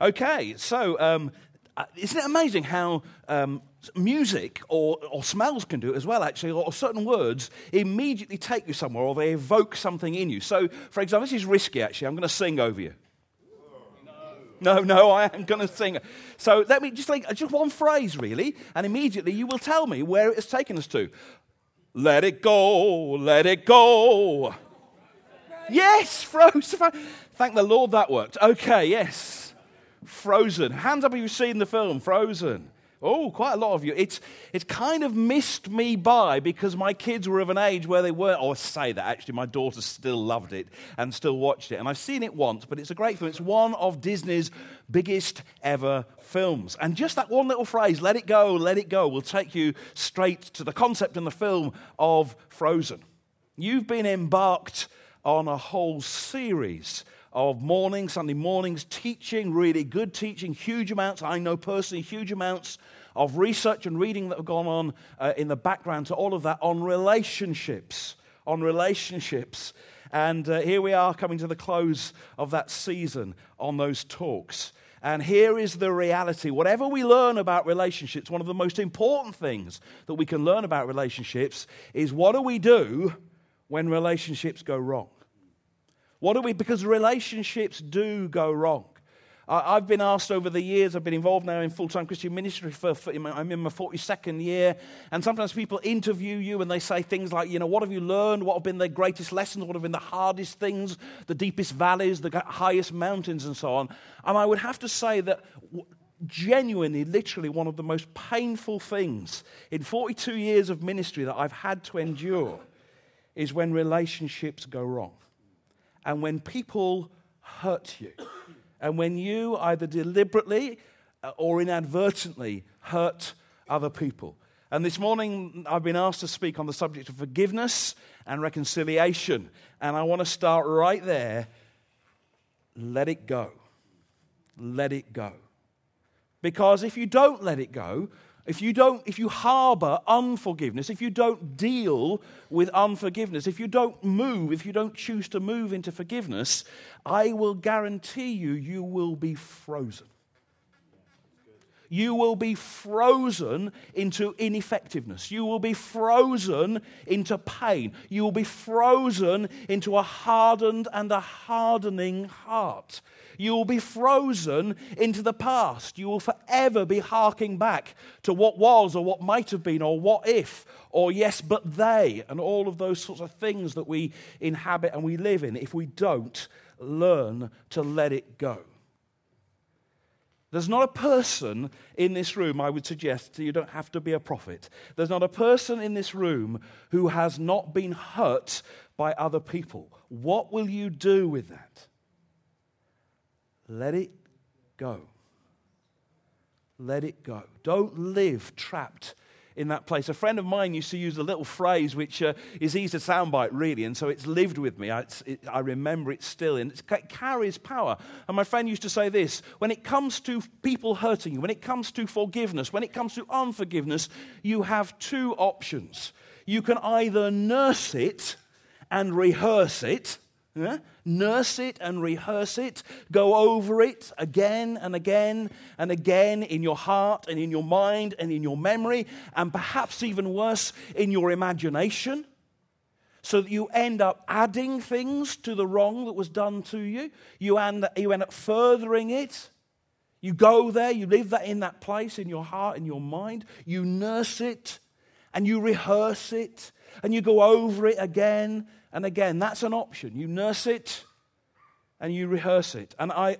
Okay, so um, uh, isn't it amazing how um, music or, or smells can do it as well, actually, or, or certain words immediately take you somewhere or they evoke something in you? So, for example, this is risky, actually. I'm going to sing over you. No, no, I am going to sing. So let me just like just one phrase, really, and immediately you will tell me where it has taken us to. Let it go, let it go. Yes, frozen. Thank the Lord that worked. Okay, yes. Frozen. Hands up if you've seen the film, Frozen. Oh, quite a lot of you. It's, it's kind of missed me by because my kids were of an age where they weren't. Oh, I say that actually. My daughter still loved it and still watched it. And I've seen it once, but it's a great film. It's one of Disney's biggest ever films. And just that one little phrase, let it go, let it go, will take you straight to the concept in the film of Frozen. You've been embarked on a whole series of mornings, Sunday mornings, teaching, really good teaching, huge amounts. I know personally, huge amounts of research and reading that have gone on uh, in the background to all of that on relationships. On relationships. And uh, here we are coming to the close of that season on those talks. And here is the reality. Whatever we learn about relationships, one of the most important things that we can learn about relationships is what do we do when relationships go wrong? What do we, because relationships do go wrong. I've been asked over the years, I've been involved now in full time Christian ministry for, for, I'm in my 42nd year, and sometimes people interview you and they say things like, you know, what have you learned? What have been the greatest lessons? What have been the hardest things, the deepest valleys, the highest mountains, and so on? And I would have to say that genuinely, literally, one of the most painful things in 42 years of ministry that I've had to endure is when relationships go wrong and when people hurt you, and when you either deliberately uh, or inadvertently hurt other people. And this morning, I've been asked to speak on the subject of forgiveness and reconciliation. And I want to start right there. Let it go. Let it go. Because if you don't let it go, if you don't if you harbor unforgiveness if you don't deal with unforgiveness if you don't move if you don't choose to move into forgiveness i will guarantee you you will be frozen you will be frozen into ineffectiveness. You will be frozen into pain. You will be frozen into a hardened and a hardening heart. You will be frozen into the past. You will forever be harking back to what was or what might have been or what if or yes, but they, and all of those sorts of things that we inhabit and we live in if we don't learn to let it go. There's not a person in this room, I would suggest, you don't have to be a prophet. There's not a person in this room who has not been hurt by other people. What will you do with that? Let it go. Let it go. Don't live trapped in that place. A friend of mine used to use a little phrase which uh, is easy to soundbite, really, and so it's lived with me. I, it, I remember it still, and it carries power. And my friend used to say this when it comes to people hurting you, when it comes to forgiveness, when it comes to unforgiveness, you have two options. You can either nurse it and rehearse it yeah? Nurse it and rehearse it. Go over it again and again and again in your heart and in your mind and in your memory, and perhaps even worse, in your imagination, so that you end up adding things to the wrong that was done to you. You end, you end up furthering it. You go there, you live that in that place in your heart, in your mind. You nurse it and you rehearse it and you go over it again and again. That's an option. You nurse it and you rehearse it. And I,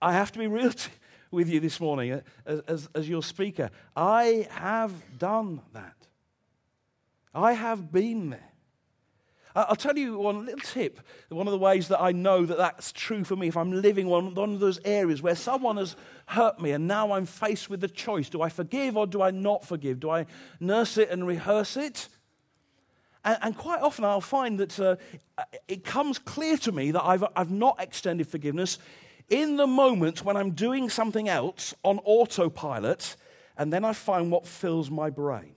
I have to be real t- with you this morning uh, as, as, as your speaker. I have done that. I have been there. I'll tell you one little tip. One of the ways that I know that that's true for me, if I'm living one, one of those areas where someone has hurt me and now I'm faced with the choice do I forgive or do I not forgive? Do I nurse it and rehearse it? And, and quite often I'll find that uh, it comes clear to me that I've, I've not extended forgiveness in the moment when I'm doing something else on autopilot, and then I find what fills my brain.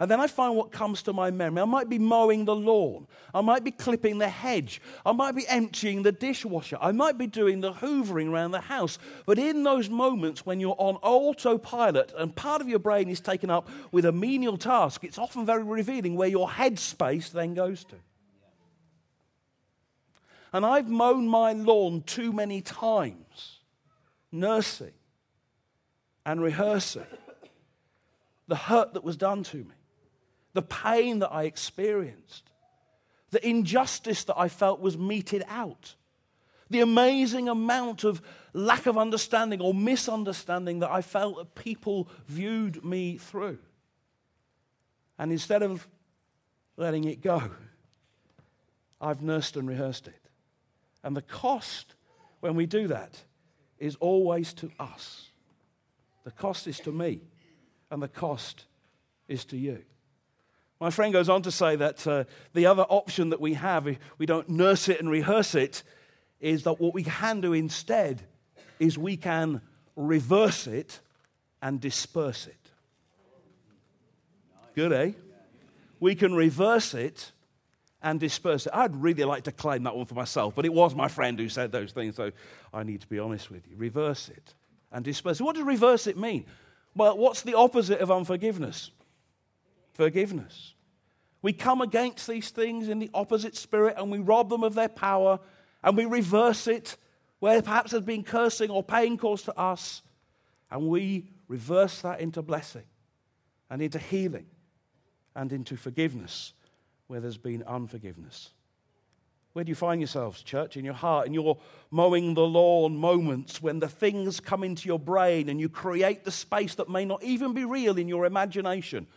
And then I find what comes to my memory. I might be mowing the lawn. I might be clipping the hedge. I might be emptying the dishwasher. I might be doing the hoovering around the house. But in those moments when you're on autopilot and part of your brain is taken up with a menial task, it's often very revealing where your headspace then goes to. And I've mown my lawn too many times, nursing and rehearsing the hurt that was done to me the pain that I experienced, the injustice that I felt was meted out, the amazing amount of lack of understanding or misunderstanding that I felt that people viewed me through. And instead of letting it go, I've nursed and rehearsed it. And the cost when we do that is always to us. The cost is to me, and the cost is to you. My friend goes on to say that uh, the other option that we have, if we don't nurse it and rehearse it, is that what we can do instead is we can reverse it and disperse it. Good, eh? We can reverse it and disperse it. I'd really like to claim that one for myself, but it was my friend who said those things, so I need to be honest with you. Reverse it and disperse it. What does reverse it mean? Well, what's the opposite of unforgiveness? Forgiveness. We come against these things in the opposite spirit and we rob them of their power and we reverse it where perhaps there's been cursing or pain caused to us and we reverse that into blessing and into healing and into forgiveness where there's been unforgiveness. Where do you find yourselves, church? In your heart, in your mowing the lawn moments when the things come into your brain and you create the space that may not even be real in your imagination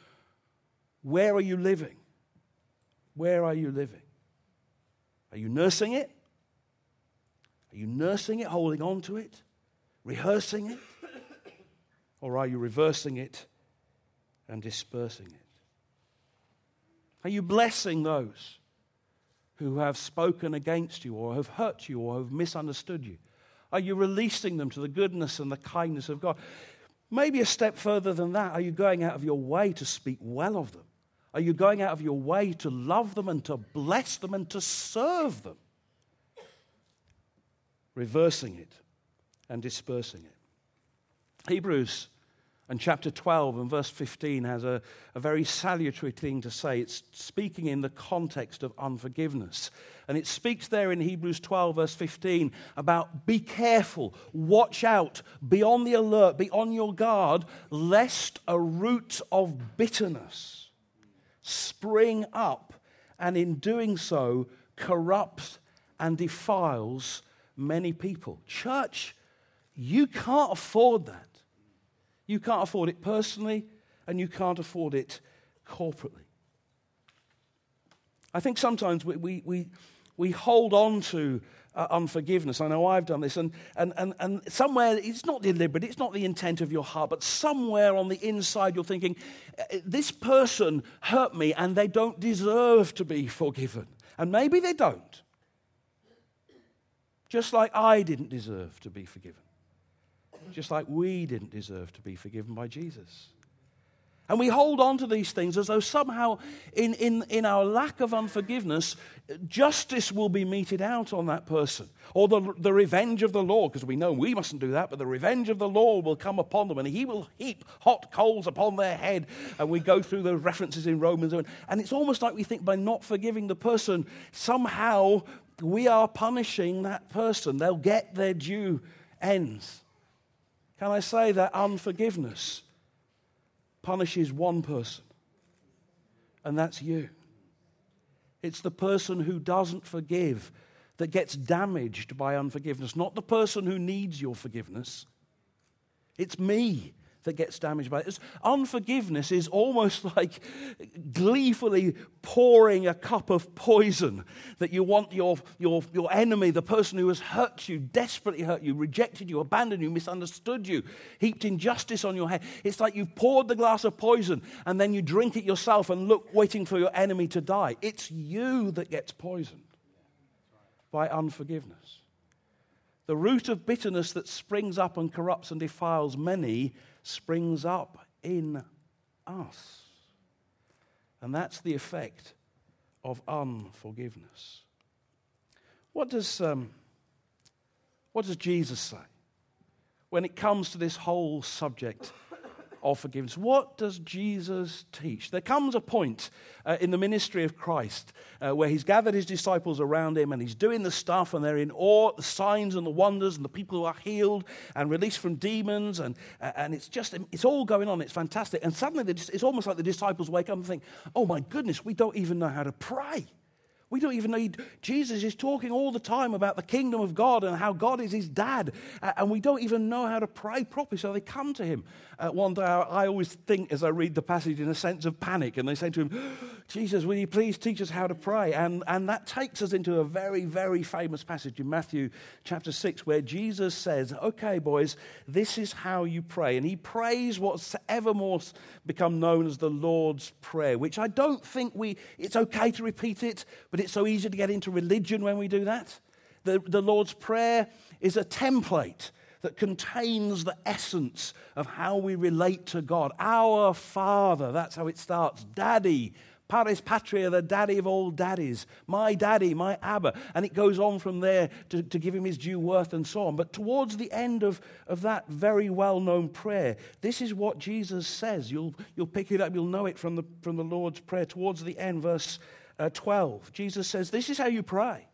where are you living? Where are you living? Are you nursing it? Are you nursing it, holding on to it, rehearsing it? Or are you reversing it and dispersing it? Are you blessing those who have spoken against you or have hurt you or have misunderstood you? Are you releasing them to the goodness and the kindness of God? Maybe a step further than that, are you going out of your way to speak well of them? Are you going out of your way to love them and to bless them and to serve them? Reversing it and dispersing it. Hebrews and chapter 12 and verse 15 has a, a very salutary thing to say. It's speaking in the context of unforgiveness. And it speaks there in Hebrews 12, verse 15, about be careful, watch out, be on the alert, be on your guard, lest a root of bitterness spring up and in doing so corrupts and defiles many people. Church, you can't afford that. You can't afford it personally, and you can't afford it corporately. I think sometimes we, we, we, we hold on to uh, unforgiveness. I know I've done this. And, and, and, and somewhere, it's not deliberate, it's not the intent of your heart, but somewhere on the inside, you're thinking, uh, this person hurt me and they don't deserve to be forgiven. And maybe they don't. Just like I didn't deserve to be forgiven. Just like we didn't deserve to be forgiven by Jesus. And we hold on to these things as though somehow, in, in, in our lack of unforgiveness, justice will be meted out on that person. Or the, the revenge of the Lord, because we know we mustn't do that, but the revenge of the Lord will come upon them and he will heap hot coals upon their head. And we go through the references in Romans. And it's almost like we think by not forgiving the person, somehow we are punishing that person. They'll get their due ends. Can I say that unforgiveness? Punishes one person, and that's you. It's the person who doesn't forgive that gets damaged by unforgiveness, not the person who needs your forgiveness. It's me that gets damaged by it. Unforgiveness is almost like gleefully pouring a cup of poison that you want your, your, your enemy, the person who has hurt you, desperately hurt you, rejected you, abandoned you, misunderstood you, heaped injustice on your head. It's like you've poured the glass of poison and then you drink it yourself and look, waiting for your enemy to die. It's you that gets poisoned by unforgiveness. The root of bitterness that springs up and corrupts and defiles many springs up in us. And that's the effect of unforgiveness. What does, um, what does Jesus say when it comes to this whole subject of forgiveness. What does Jesus teach? There comes a point uh, in the ministry of Christ uh, where he's gathered his disciples around him and he's doing the stuff and they're in awe at the signs and the wonders and the people who are healed and released from demons and, uh, and it's just, it's all going on. It's fantastic. And suddenly just, it's almost like the disciples wake up and think, oh my goodness, we don't even know how to pray. We don't even know. Jesus is talking all the time about the kingdom of God and how God is his dad. And we don't even know how to pray properly. So they come to him. Uh, one day, I always think as I read the passage in a sense of panic. And they say to him, Jesus, will you please teach us how to pray? And, and that takes us into a very, very famous passage in Matthew chapter 6 where Jesus says, Okay, boys, this is how you pray. And he prays what's evermore become known as the Lord's Prayer, which I don't think we, it's okay to repeat it, but it's so easy to get into religion when we do that. The, the Lord's Prayer is a template that contains the essence of how we relate to God. Our Father, that's how it starts. Daddy, Paris Patria, the daddy of all daddies. My daddy, my Abba. And it goes on from there to, to give him his due worth and so on. But towards the end of, of that very well known prayer, this is what Jesus says. You'll, you'll pick it up, you'll know it from the, from the Lord's Prayer. Towards the end, verse uh, 12, Jesus says, This is how you pray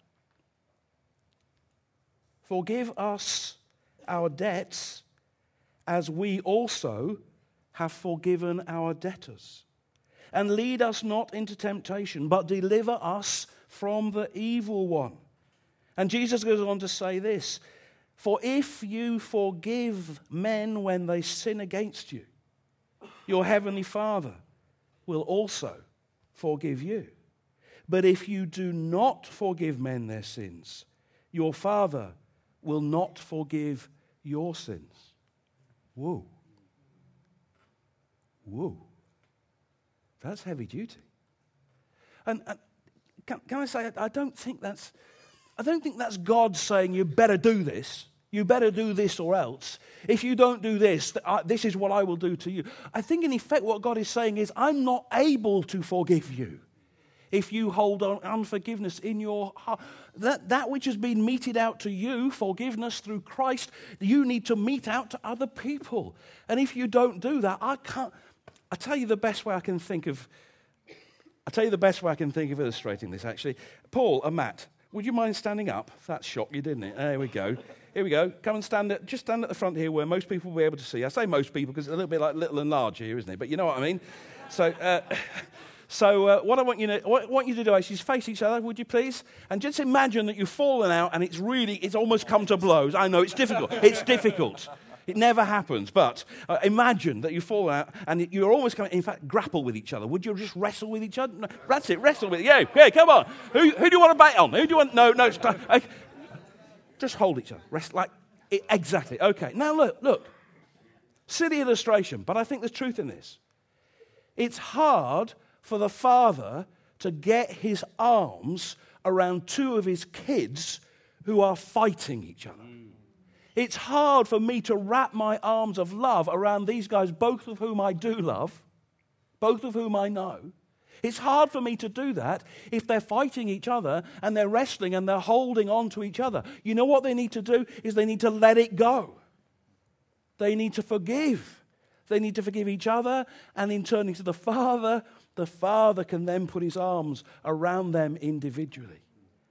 Forgive us our debts as we also have forgiven our debtors. And lead us not into temptation, but deliver us from the evil one. And Jesus goes on to say this For if you forgive men when they sin against you, your heavenly Father will also forgive you. But if you do not forgive men their sins, your Father will not forgive your sins. Whoa. Whoa. That's heavy duty. And, and can, can, I say, I don't think that's, I don't think that's God saying you better do this. You better do this or else. If you don't do this, this is what I will do to you. I think, in effect, what God is saying is, I'm not able to forgive you if you hold on unforgiveness in your heart. That, that which has been meted out to you, forgiveness through Christ, you need to mete out to other people. And if you don't do that, I can't. I tell you the best way I can think of. I tell you the best way I can think of illustrating this. Actually, Paul and Matt, would you mind standing up? That shocked you, didn't it? There we go. Here we go. Come and stand at, just stand at the front here where most people will be able to see. I say most people because it's a little bit like little and large here, isn't it? But you know what I mean. So. Uh, So, uh, what I want you, to, what I want you to do is face each other, would you please? And just imagine that you've fallen out and it's really, it's almost come to blows. I know it's difficult. It's difficult. It never happens. But uh, imagine that you fall out and you're almost coming, in fact, grapple with each other. Would you just wrestle with each other? No, that's it, wrestle with Yeah, yeah, come on. Who, who do you want to bet on? Who do you want? No, no. Uh, just hold each other. Rest like, it, exactly. Okay. Now, look, look. Silly illustration, but I think there's truth in this. It's hard for the father to get his arms around two of his kids who are fighting each other. It's hard for me to wrap my arms of love around these guys, both of whom I do love, both of whom I know. It's hard for me to do that if they're fighting each other and they're wrestling and they're holding on to each other. You know what they need to do is they need to let it go. They need to forgive. They need to forgive each other and in turning to the Father, the Father can then put his arms around them individually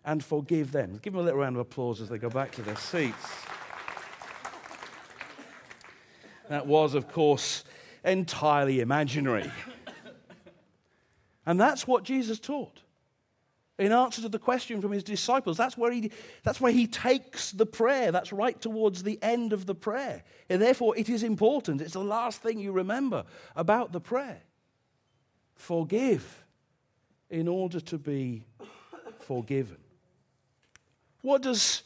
and forgive them. Give them a little round of applause as they go back to their seats. That was, of course, entirely imaginary. And that's what Jesus taught. In answer to the question from his disciples, that's where, he, that's where he takes the prayer. That's right towards the end of the prayer. And therefore, it is important. It's the last thing you remember about the prayer. Forgive in order to be forgiven. What does,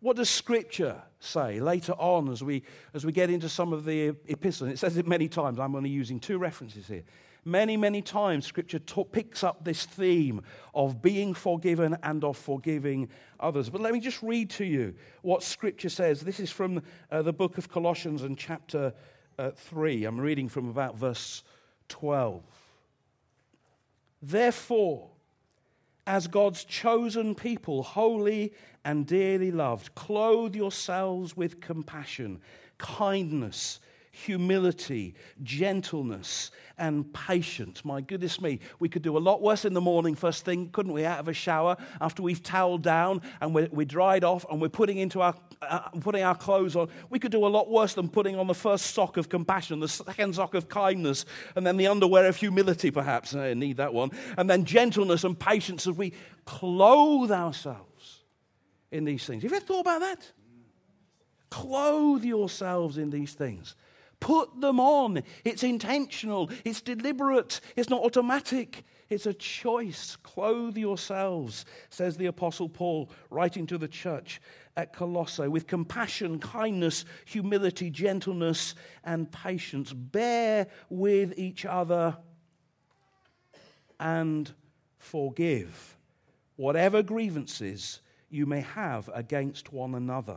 what does Scripture say later on as we, as we get into some of the epistles? It says it many times. I'm only using two references here. Many, many times, Scripture t- picks up this theme of being forgiven and of forgiving others. But let me just read to you what Scripture says. This is from uh, the book of Colossians and chapter uh, 3. I'm reading from about verse 12. Therefore, as God's chosen people, holy and dearly loved, clothe yourselves with compassion, kindness, humility, gentleness, and patience. My goodness me, we could do a lot worse in the morning, first thing, couldn't we? Out of a shower, after we've toweled down and we're, we're dried off and we're putting, into our, uh, putting our clothes on. We could do a lot worse than putting on the first sock of compassion, the second sock of kindness, and then the underwear of humility, perhaps. I need that one. And then gentleness and patience as we clothe ourselves in these things. Have you ever thought about that? Clothe yourselves in these things. Put them on. It's intentional, it's deliberate, it's not automatic. It's a choice. Clothe yourselves, says the Apostle Paul, writing to the church at Colossae, with compassion, kindness, humility, gentleness, and patience. Bear with each other and forgive whatever grievances you may have against one another.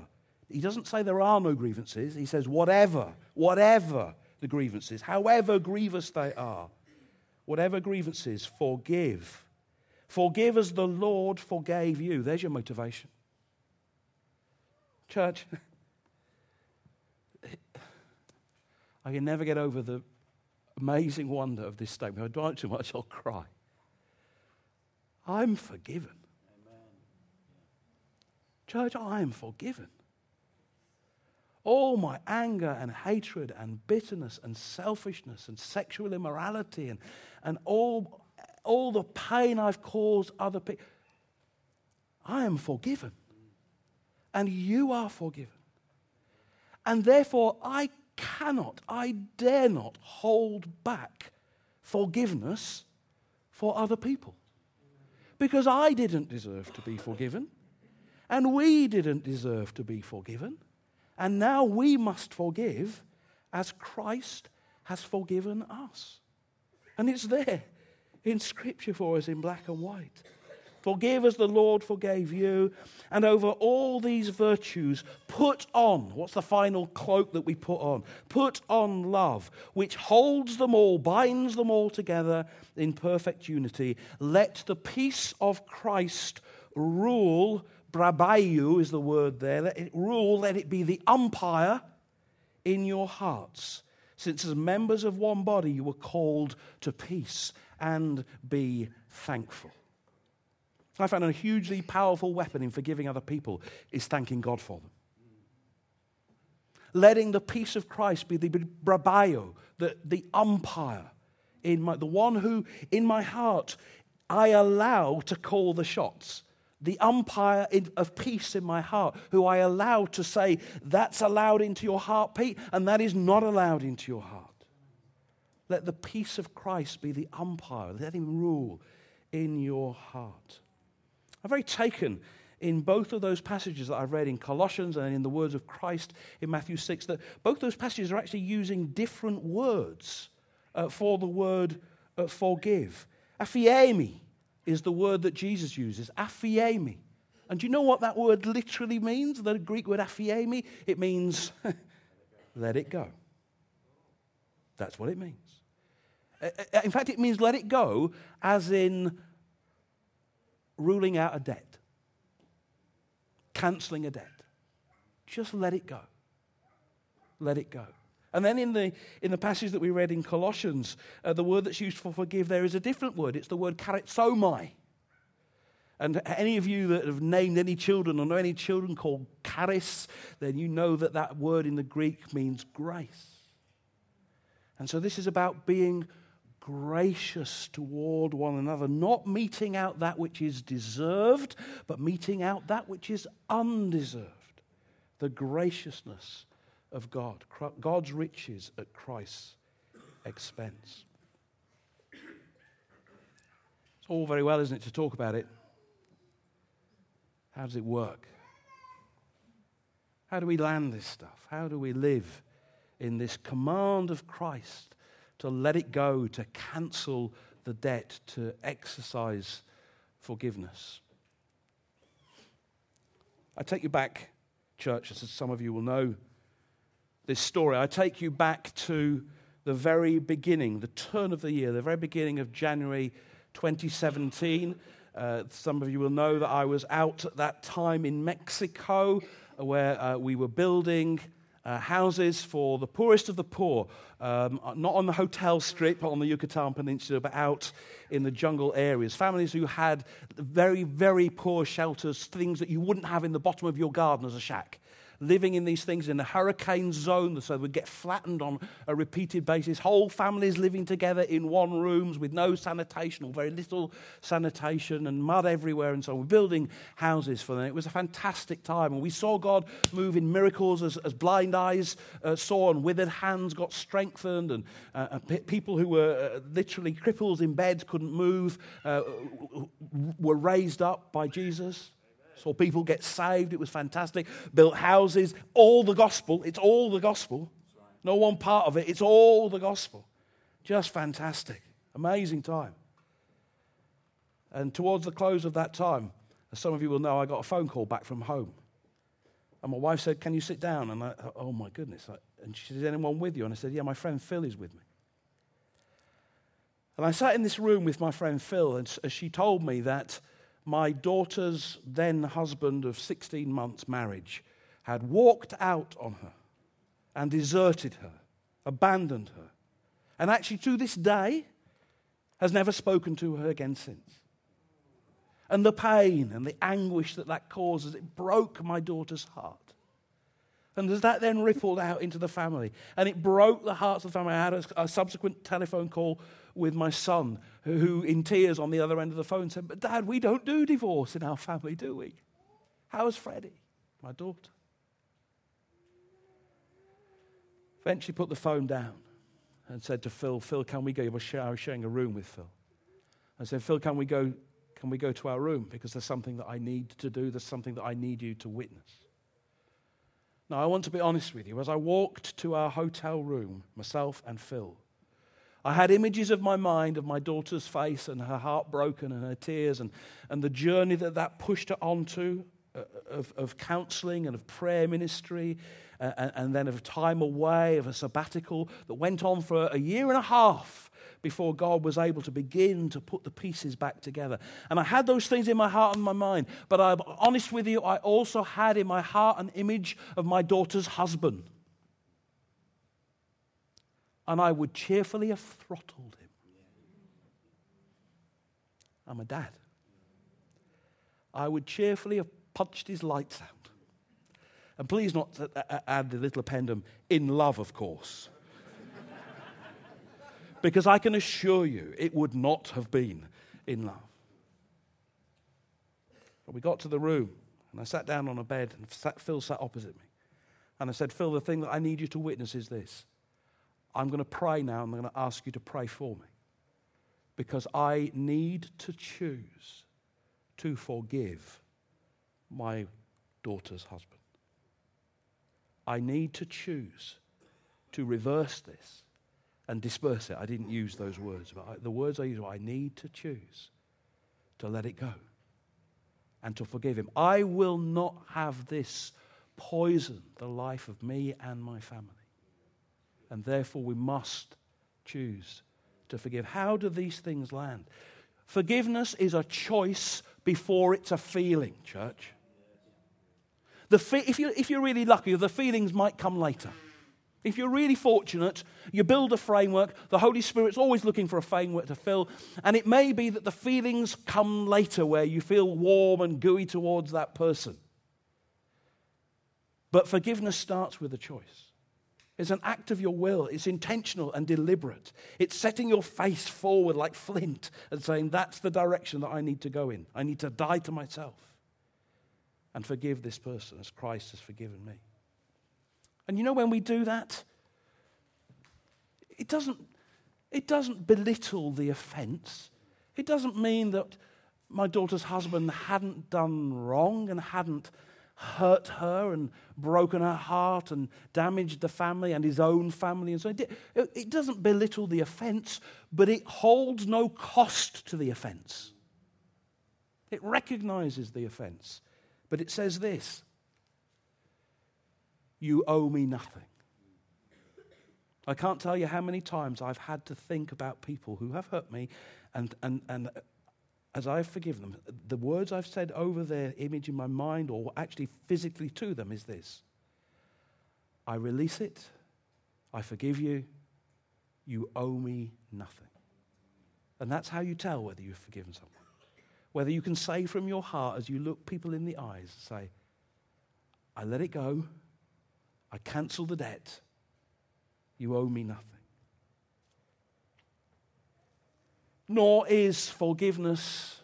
He doesn't say there are no grievances. He says, whatever, whatever the grievances, however grievous they are, whatever grievances, forgive. Forgive as the Lord forgave you. There's your motivation. Church, I can never get over the amazing wonder of this statement. If I dwell too much, I'll cry. I'm forgiven. Church, I am forgiven all my anger and hatred and bitterness and selfishness and sexual immorality and, and all, all the pain I've caused other people, I am forgiven. And you are forgiven. And therefore, I cannot, I dare not hold back forgiveness for other people. Because I didn't deserve to be forgiven, and we didn't deserve to be forgiven. And now we must forgive as Christ has forgiven us. And it's there in Scripture for us in black and white. Forgive as the Lord forgave you. And over all these virtues, put on what's the final cloak that we put on? Put on love, which holds them all, binds them all together in perfect unity. Let the peace of Christ rule brabeuo is the word there. Let it rule, let it be the umpire in your hearts. Since as members of one body you were called to peace and be thankful. I found a hugely powerful weapon in forgiving other people is thanking God for them. Letting the peace of Christ be the brabeuo, the, the umpire, in my, the one who in my heart I allow to call the shots the umpire of peace in my heart, who I allow to say, that's allowed into your heart, Pete, and that is not allowed into your heart. Let the peace of Christ be the umpire. Let him rule in your heart. I'm very taken in both of those passages that I've read in Colossians and in the words of Christ in Matthew 6 that both those passages are actually using different words uh, for the word uh, forgive. Aphiemi is the word that Jesus uses, aphiemi. And do you know what that word literally means? The Greek word aphiemi? It means let it go. That's what it means. Uh, uh, in fact, it means let it go, as in ruling out a debt, cancelling a debt. Just let it go. Let it go. And then in the, in the passage that we read in Colossians, uh, the word that's used for forgive there is a different word. It's the word charizomai. And any of you that have named any children or know any children called charis, then you know that that word in the Greek means grace. And so this is about being gracious toward one another, not meting out that which is deserved, but meting out that which is undeserved. The graciousness of God, God's riches at Christ's expense. It's all very well, isn't it, to talk about it? How does it work? How do we land this stuff? How do we live in this command of Christ to let it go, to cancel the debt, to exercise forgiveness? I take you back, church, as some of you will know this story, I take you back to the very beginning, the turn of the year, the very beginning of January 2017. Uh, some of you will know that I was out at that time in Mexico where uh, we were building uh, houses for the poorest of the poor, um, not on the hotel strip on the Yucatan Peninsula, but out in the jungle areas. Families who had very, very poor shelters, things that you wouldn't have in the bottom of your garden as a shack living in these things in a hurricane zone so would get flattened on a repeated basis. Whole families living together in one rooms with no sanitation or very little sanitation and mud everywhere and so on. We're building houses for them. It was a fantastic time. And we saw God move in miracles as, as blind eyes uh, saw and withered hands got strengthened and uh, p- people who were uh, literally cripples in beds couldn't move uh, were raised up by Jesus. Saw people get saved. It was fantastic. Built houses. All the gospel. It's all the gospel. No one part of it. It's all the gospel. Just fantastic. Amazing time. And towards the close of that time, as some of you will know, I got a phone call back from home. And my wife said, Can you sit down? And I, oh my goodness. And she said, Is anyone with you? And I said, Yeah, my friend Phil is with me. And I sat in this room with my friend Phil, and she told me that my daughter's then husband of 16 months' marriage had walked out on her and deserted her, abandoned her, and actually to this day has never spoken to her again since. And the pain and the anguish that that causes, it broke my daughter's heart. And as that then rippled out into the family, and it broke the hearts of the family, I had a, a subsequent telephone call with my son, who, in tears on the other end of the phone, said, But dad, we don't do divorce in our family, do we? How's Freddie, my daughter? Eventually put the phone down and said to Phil, Phil, can we go? I was sharing a room with Phil. I said, Phil, can we go? Can we go to our room? Because there's something that I need to do. There's something that I need you to witness. Now, I want to be honest with you. As I walked to our hotel room, myself and Phil, I had images of my mind of my daughter's face and her heart broken and her tears and, and the journey that that pushed her onto uh, of, of counseling and of prayer ministry uh, and, and then of time away, of a sabbatical that went on for a year and a half before God was able to begin to put the pieces back together. And I had those things in my heart and my mind, but I'm honest with you, I also had in my heart an image of my daughter's husband and I would cheerfully have throttled him. I'm a dad. I would cheerfully have punched his lights out. And please not add the little appendum, in love, of course. Because I can assure you it would not have been in love. But we got to the room, and I sat down on a bed, and Phil sat opposite me. And I said, Phil, the thing that I need you to witness is this I'm going to pray now. and I'm going to ask you to pray for me. Because I need to choose to forgive my daughter's husband. I need to choose to reverse this and disperse it. I didn't use those words, but I, the words I used were I need to choose to let it go and to forgive him. I will not have this poison the life of me and my family and therefore we must choose to forgive. How do these things land? Forgiveness is a choice before it's a feeling, church. The fe- if, you, if you're really lucky, the feelings might come later. If you're really fortunate, you build a framework. The Holy Spirit's always looking for a framework to fill. And it may be that the feelings come later where you feel warm and gooey towards that person. But forgiveness starts with a choice. It's an act of your will. It's intentional and deliberate. It's setting your face forward like flint and saying, That's the direction that I need to go in. I need to die to myself and forgive this person as Christ has forgiven me. And you know, when we do that, it doesn't, it doesn't belittle the offense. It doesn't mean that my daughter's husband hadn't done wrong and hadn't hurt her and broken her heart and damaged the family and his own family. And so it, it doesn't belittle the offense, but it holds no cost to the offense. It recognizes the offense, but it says this You owe me nothing. I can't tell you how many times I've had to think about people who have hurt me, and, and, and as I've forgiven them, the words I've said over their image in my mind or actually physically to them is this I release it, I forgive you, you owe me nothing. And that's how you tell whether you've forgiven someone. Whether you can say from your heart as you look people in the eyes, say, I let it go, I cancel the debt, you owe me nothing. Nor is forgiveness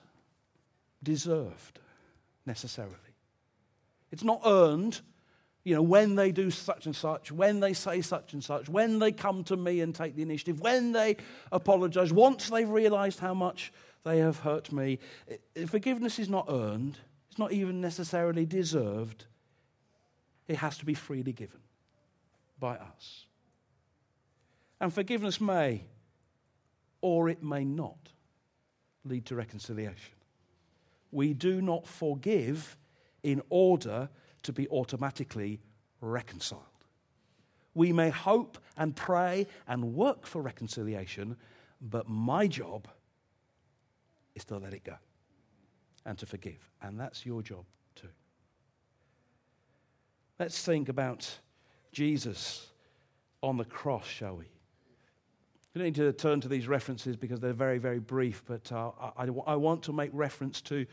deserved necessarily. It's not earned, you know, when they do such and such, when they say such and such, when they come to me and take the initiative, when they apologize, once they've realized how much they have hurt me. Forgiveness is not earned, it's not even necessarily deserved. It has to be freely given by us. And forgiveness may or it may not lead to reconciliation. We do not forgive in order to be automatically reconciled. We may hope and pray and work for reconciliation, but my job is to let it go and to forgive. And that's your job. Let's think about Jesus on the cross, shall we? We don't need to turn to these references because they're very, very brief, but uh, I, I want to make reference to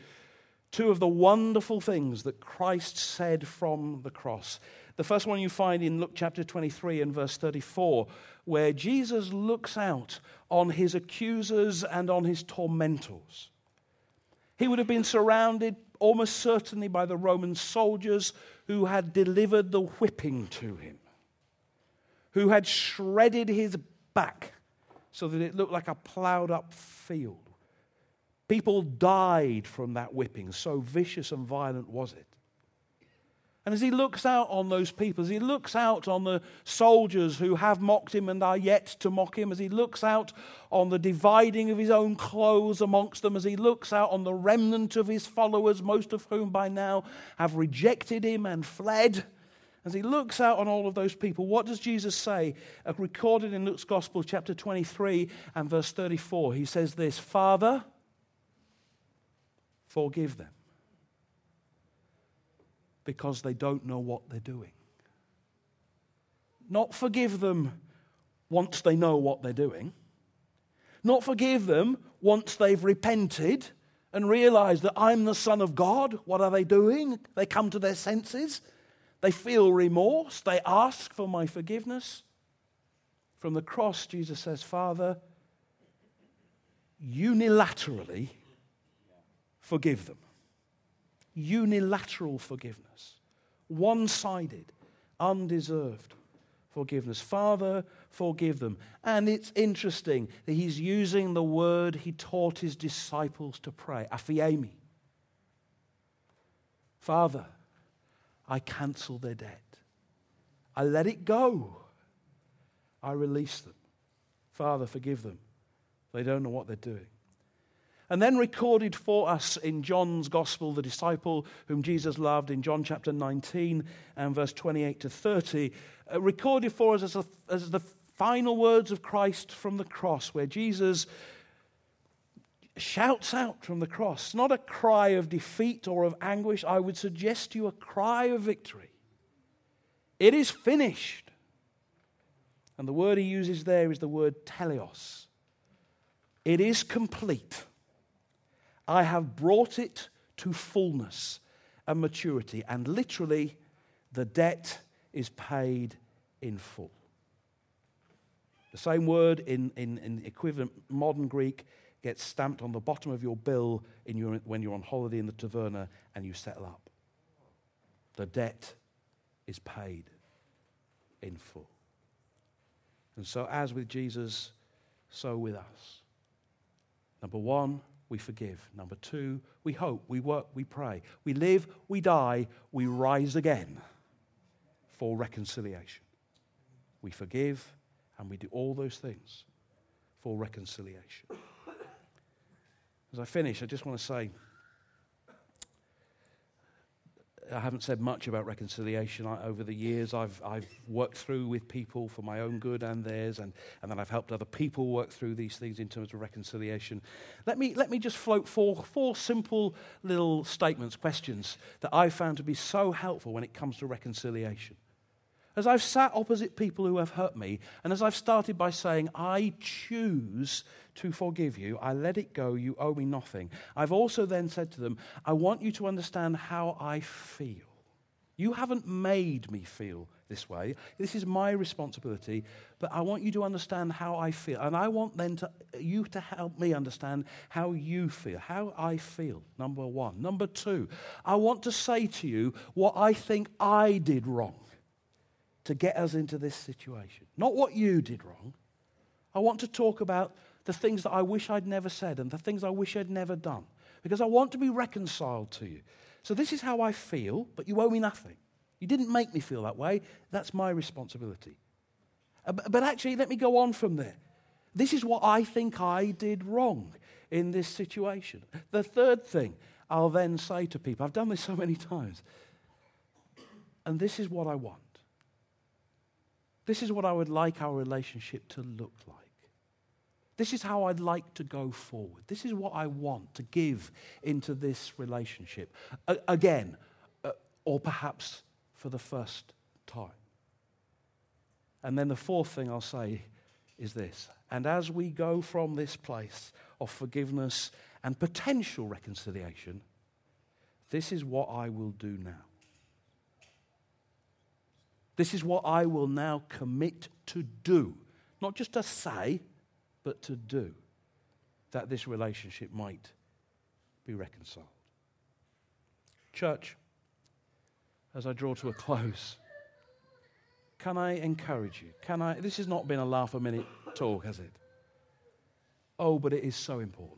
two of the wonderful things that Christ said from the cross. The first one you find in Luke chapter 23 and verse 34, where Jesus looks out on his accusers and on his tormentors. He would have been surrounded almost certainly by the Roman soldiers who had delivered the whipping to him, who had shredded his back so that it looked like a plowed up field. People died from that whipping, so vicious and violent was it. And as he looks out on those people, as he looks out on the soldiers who have mocked him and are yet to mock him, as he looks out on the dividing of his own clothes amongst them, as he looks out on the remnant of his followers, most of whom by now have rejected him and fled, as he looks out on all of those people, what does Jesus say? Uh, recorded in Luke's Gospel, chapter 23 and verse 34, he says this Father, forgive them because they don't know what they're doing. Not forgive them once they know what they're doing. Not forgive them once they've repented and realized that I'm the Son of God. What are they doing? They come to their senses. They feel remorse. They ask for my forgiveness. From the cross, Jesus says, Father, unilaterally forgive them unilateral forgiveness, one sided, undeserved forgiveness. Father, forgive them. And it's interesting that he's using the word he taught his disciples to pray, aphiemi. Father, I cancel their debt. I let it go. I release them. Father, forgive them. They don't know what they're doing. And then recorded for us in John's Gospel, the disciple whom Jesus loved in John chapter 19 and verse 28 to 30, uh, recorded for us as, a, as the final words of Christ from the cross, where Jesus shouts out from the cross, not a cry of defeat or of anguish, I would suggest to you a cry of victory. It is finished. And the word he uses there is the word teleos. It is complete. I have brought it to fullness and maturity. And literally, the debt is paid in full. The same word in, in, in equivalent modern Greek gets stamped on the bottom of your bill your, when you're on holiday in the taverna and you settle up. The debt is paid in full. And so, as with Jesus, so with us. Number one, we forgive. Number two, we hope, we work, we pray. We live, we die, we rise again for reconciliation. We forgive and we do all those things for reconciliation. As I finish, I just want to say I haven't said much about reconciliation I, over the years. I've, I've worked through with people for my own good and theirs, and, and then I've helped other people work through these things in terms of reconciliation. Let me, let me just float four, four simple little statements, questions that I found to be so helpful when it comes to reconciliation. As I've sat opposite people who have hurt me, and as I've started by saying, I choose to forgive you, I let it go, you owe me nothing, I've also then said to them, I want you to understand how I feel. You haven't made me feel this way. This is my responsibility, but I want you to understand how I feel. And I want then to, you to help me understand how you feel, how I feel, number one. Number two, I want to say to you what I think I did wrong to get us into this situation. Not what you did wrong. I want to talk about the things that I wish I'd never said and the things I wish I'd never done because I want to be reconciled to you. So, this is how I feel, but you owe me nothing. You didn't make me feel that way. That's my responsibility. Uh, but actually, let me go on from there. This is what I think I did wrong in this situation. The third thing I'll then say to people, I've done this so many times, and this is what I want. This is what I would like our relationship to look like. This is how I'd like to go forward. This is what I want to give into this relationship. A- again, uh, or perhaps for the first time. And then the fourth thing I'll say is this. And as we go from this place of forgiveness and potential reconciliation, this is what I will do now. This is what I will now commit to do. Not just to say, but to do. That this relationship might be reconciled. Church, as I draw to a close, can I encourage you? Can I? This has not been a laugh a minute talk, has it? Oh, but it is so important.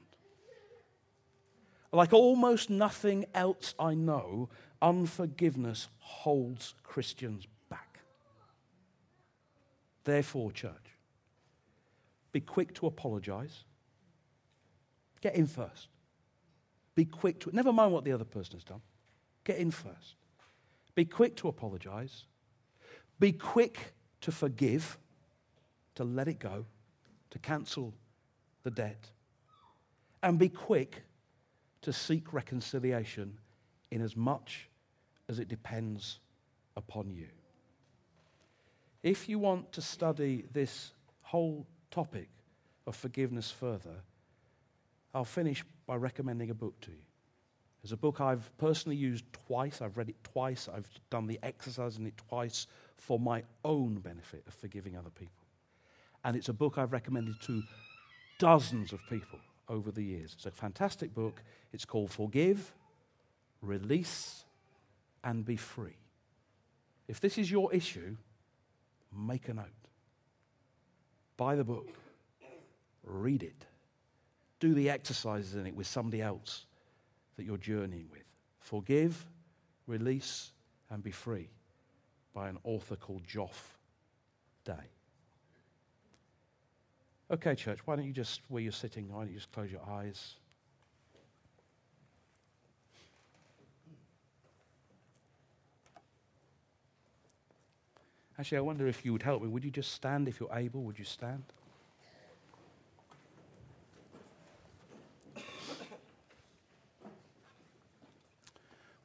Like almost nothing else I know, unforgiveness holds Christians Therefore, church, be quick to apologize. Get in first. Be quick to, never mind what the other person has done. Get in first. Be quick to apologize. Be quick to forgive, to let it go, to cancel the debt. And be quick to seek reconciliation in as much as it depends upon you. If you want to study this whole topic of forgiveness further, I'll finish by recommending a book to you. There's a book I've personally used twice. I've read it twice. I've done the exercise in it twice for my own benefit of forgiving other people. And it's a book I've recommended to dozens of people over the years. It's a fantastic book. It's called Forgive, Release, and Be Free. If this is your issue, make a note. Buy the book, read it, do the exercises in it with somebody else that you're journeying with. Forgive, release, and be free by an author called Joff Day. Okay, church, why don't you just, where you're sitting, why don't you just close your eyes? Actually, I wonder if you would help me. Would you just stand if you're able? Would you stand? I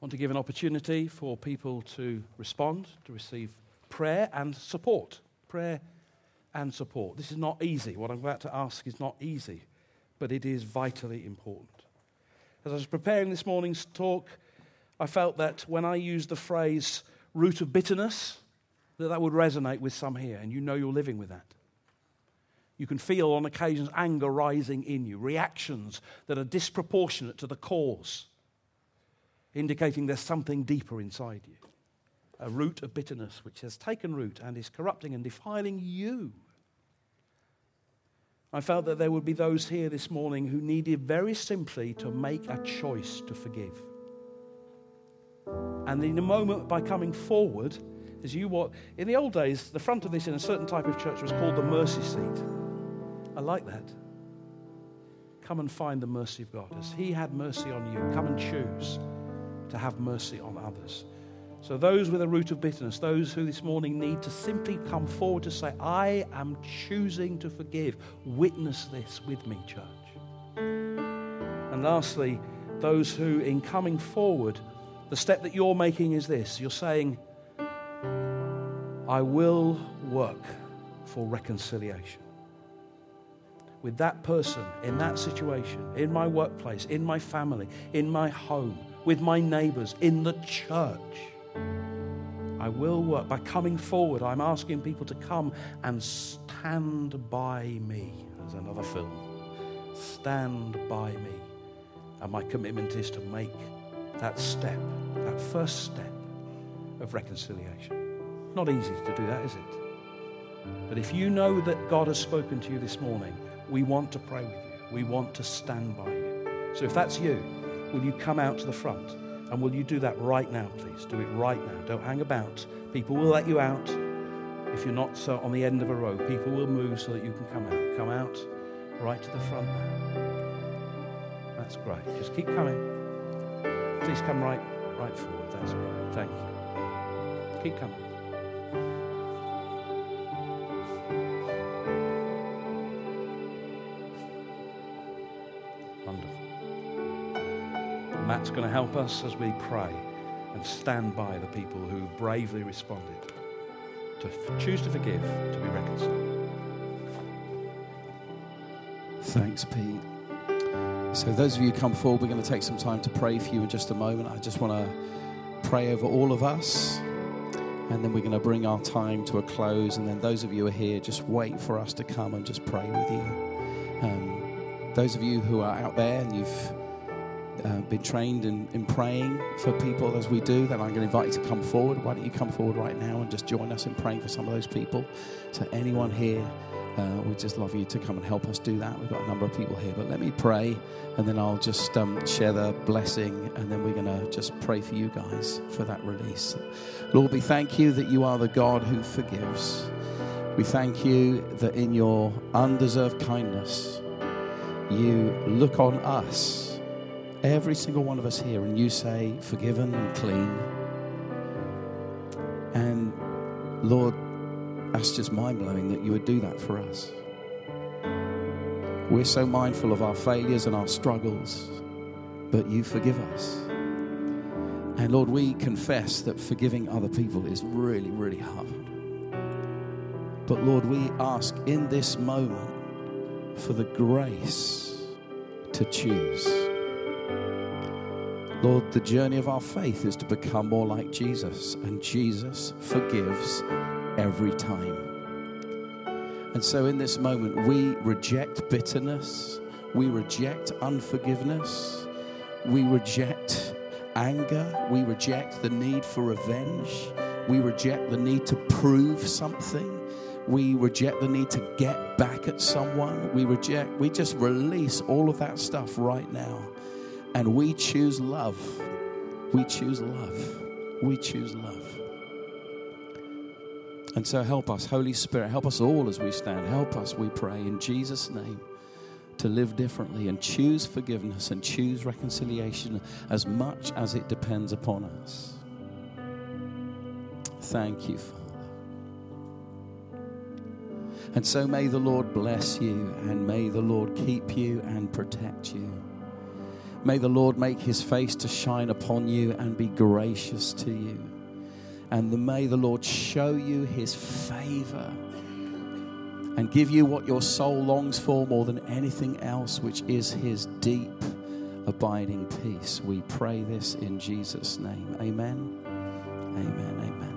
want to give an opportunity for people to respond, to receive prayer and support. Prayer and support. This is not easy. What I'm about to ask is not easy, but it is vitally important. As I was preparing this morning's talk, I felt that when I used the phrase root of bitterness, that that would resonate with some here, and you know you're living with that. You can feel on occasions anger rising in you, reactions that are disproportionate to the cause, indicating there's something deeper inside you. A root of bitterness which has taken root and is corrupting and defiling you. I felt that there would be those here this morning who needed very simply to make a choice to forgive. And in a moment, by coming forward, as you walk. In the old days, the front of this in a certain type of church was called the mercy seat. I like that. Come and find the mercy of God. As He had mercy on you, come and choose to have mercy on others. So, those with a root of bitterness, those who this morning need to simply come forward to say, I am choosing to forgive, witness this with me, church. And lastly, those who, in coming forward, the step that you're making is this you're saying, I will work for reconciliation with that person, in that situation, in my workplace, in my family, in my home, with my neighbors, in the church. I will work. By coming forward, I'm asking people to come and stand by me. There's another film. Stand by me. And my commitment is to make that step, that first step of reconciliation. Not easy to do that, is it? But if you know that God has spoken to you this morning, we want to pray with you. We want to stand by you. So if that's you, will you come out to the front? And will you do that right now, please? Do it right now. Don't hang about. People will let you out. If you're not on the end of a row, people will move so that you can come out. Come out right to the front now. That's great. Just keep coming. Please come right, right forward. That's great. Thank you. Keep coming. Matt's going to help us as we pray and stand by the people who bravely responded to f- choose to forgive, to be reconciled. Thanks, Pete. So, those of you who come forward, we're going to take some time to pray for you in just a moment. I just want to pray over all of us, and then we're going to bring our time to a close. And then, those of you who are here, just wait for us to come and just pray with you. Um, those of you who are out there and you've uh, been trained in, in praying for people as we do, then I'm going to invite you to come forward. Why don't you come forward right now and just join us in praying for some of those people? So, anyone here, uh, we'd just love you to come and help us do that. We've got a number of people here, but let me pray and then I'll just um, share the blessing and then we're going to just pray for you guys for that release. Lord, we thank you that you are the God who forgives. We thank you that in your undeserved kindness, you look on us every single one of us here, and you say, forgiven and clean. And Lord, that's just mind blowing that you would do that for us. We're so mindful of our failures and our struggles, but you forgive us. And Lord, we confess that forgiving other people is really, really hard. But Lord, we ask in this moment for the grace to choose. Lord, the journey of our faith is to become more like Jesus, and Jesus forgives every time. And so, in this moment, we reject bitterness, we reject unforgiveness, we reject anger, we reject the need for revenge, we reject the need to prove something. We reject the need to get back at someone. We reject, we just release all of that stuff right now and we choose love. We choose love. We choose love. And so help us, Holy Spirit, help us all as we stand. Help us, we pray, in Jesus' name, to live differently and choose forgiveness and choose reconciliation as much as it depends upon us. Thank you, Father. And so may the Lord bless you and may the Lord keep you and protect you. May the Lord make his face to shine upon you and be gracious to you. And may the Lord show you his favor and give you what your soul longs for more than anything else, which is his deep, abiding peace. We pray this in Jesus' name. Amen. Amen. Amen.